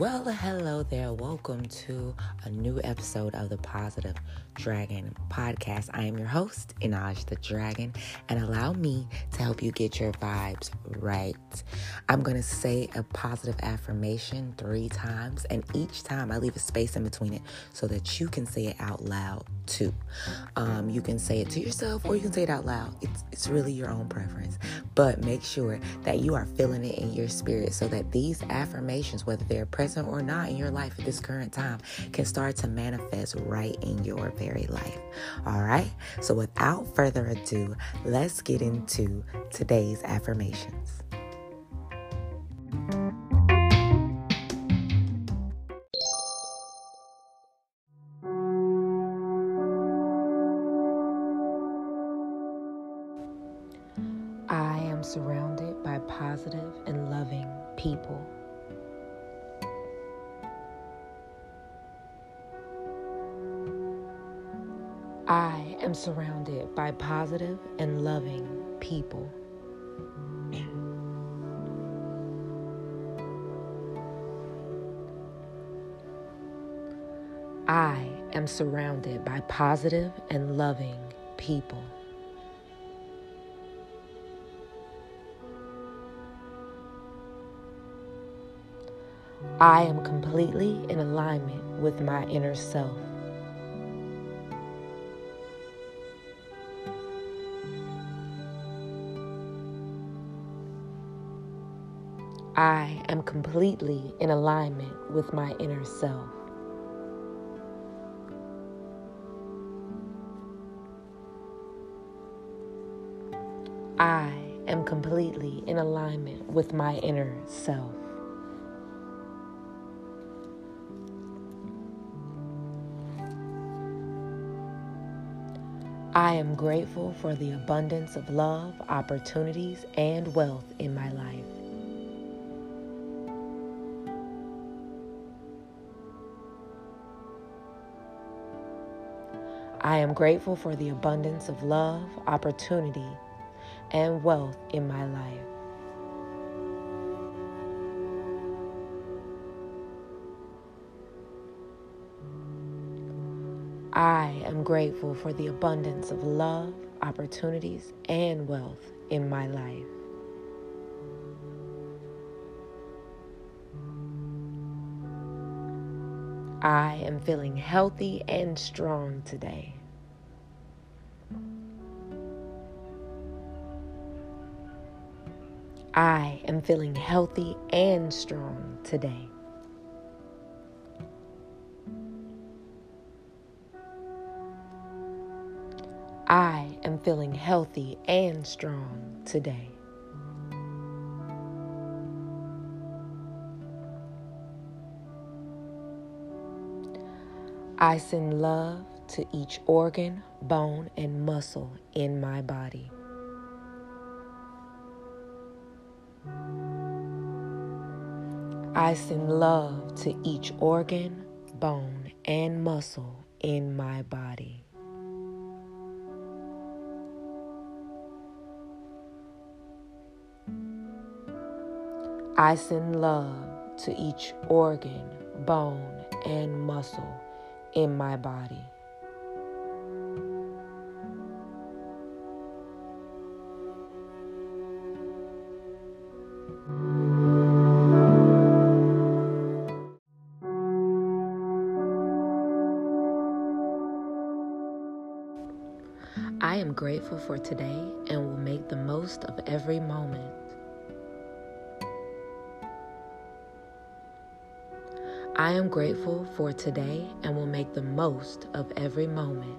Well, hello there. Welcome to a new episode of the Positive Dragon podcast. I am your host, Minaj the Dragon, and allow me to help you get your vibes right. I'm going to say a positive affirmation three times, and each time I leave a space in between it so that you can say it out loud too. Um, you can say it to yourself or you can say it out loud. It's, it's really your own preference, but make sure that you are feeling it in your spirit so that these affirmations, whether they're present or not in your life at this current time, can start to manifest right in your very life. All right. So without further ado, let's get into today's affirmations. I am surrounded by positive and loving people. I am surrounded by positive and loving people. I am completely in alignment with my inner self. I am completely in alignment with my inner self. I am completely in alignment with my inner self. I am grateful for the abundance of love, opportunities, and wealth in my life. I am grateful for the abundance of love, opportunity, and wealth in my life. I am grateful for the abundance of love, opportunities, and wealth in my life. I am feeling healthy and strong today. I am feeling healthy and strong today. I am feeling healthy and strong today. I send love to each organ, bone, and muscle in my body. I send love to each organ, bone, and muscle in my body. I send love to each organ, bone, and muscle in my body. Am grateful for today and will make the most of every moment. I am grateful for today and will make the most of every moment.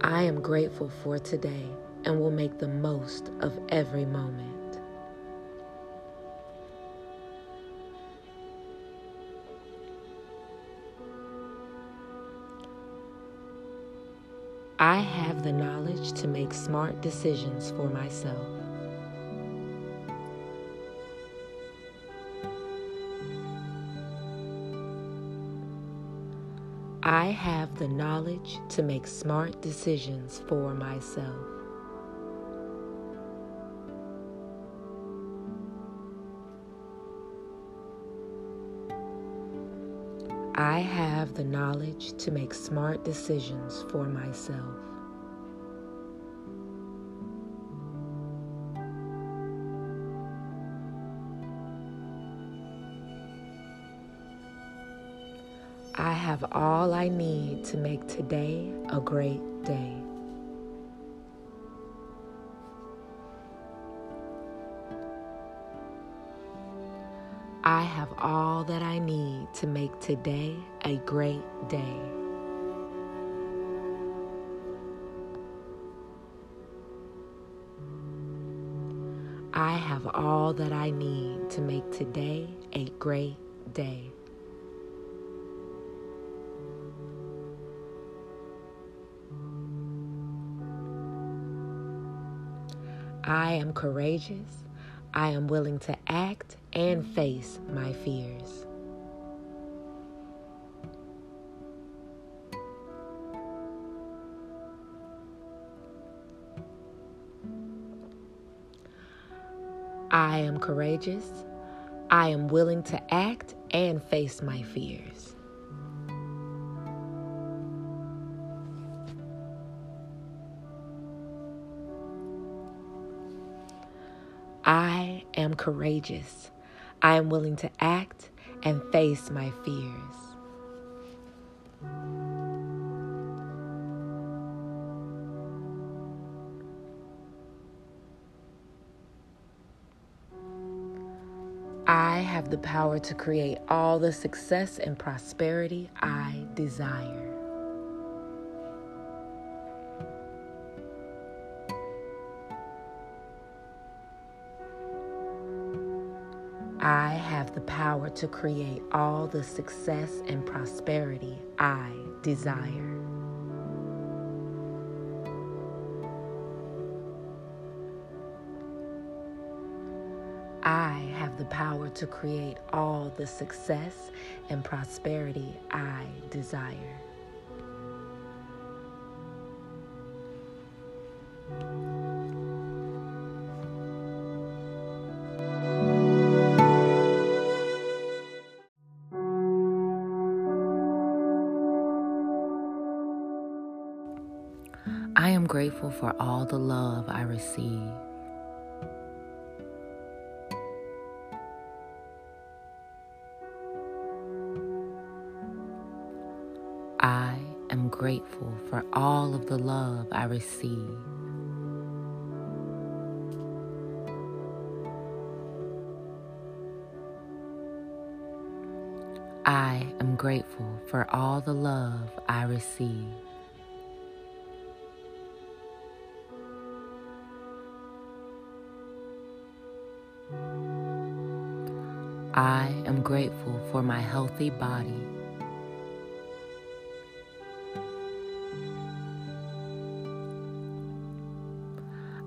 I am grateful for today and will make the most of every moment. I have the knowledge to make smart decisions for myself. I have the knowledge to make smart decisions for myself. I have the knowledge to make smart decisions for myself. I have all I need to make today a great day. Have all that I need to make today a great day. I have all that I need to make today a great day. I am courageous. I am willing to act and face my fears. I am courageous. I am willing to act and face my fears. I am courageous. I am willing to act and face my fears. I have the power to create all the success and prosperity I desire. Power to create all the success and prosperity I desire. I have the power to create all the success and prosperity I desire. Grateful for all the love I receive. I am grateful for all of the love I receive. I am grateful for all the love I receive. I am grateful for my healthy body.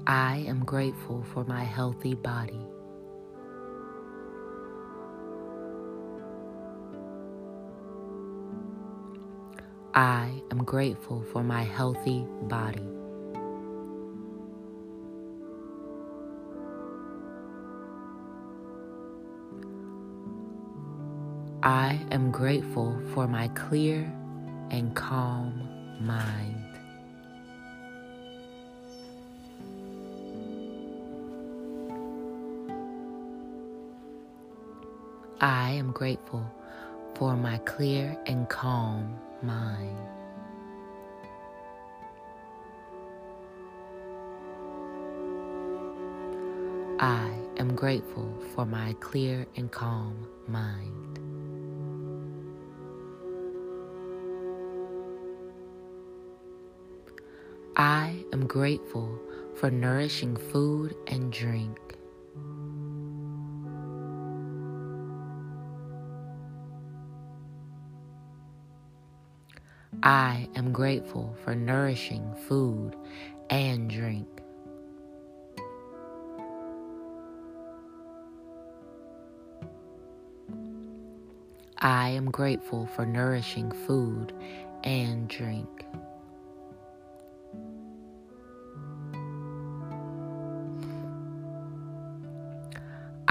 I am grateful for my healthy body. I am grateful for my healthy body. I am grateful for my clear and calm mind. I am grateful for my clear and calm mind. I am grateful for my clear and calm mind. I am grateful for nourishing food and drink. I am grateful for nourishing food and drink. I am grateful for nourishing food and drink.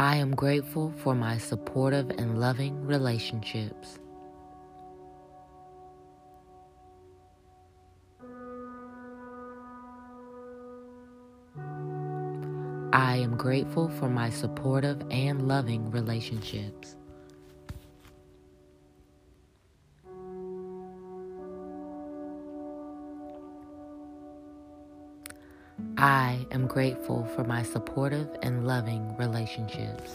I am grateful for my supportive and loving relationships. I am grateful for my supportive and loving relationships. I am grateful for my supportive and loving relationships.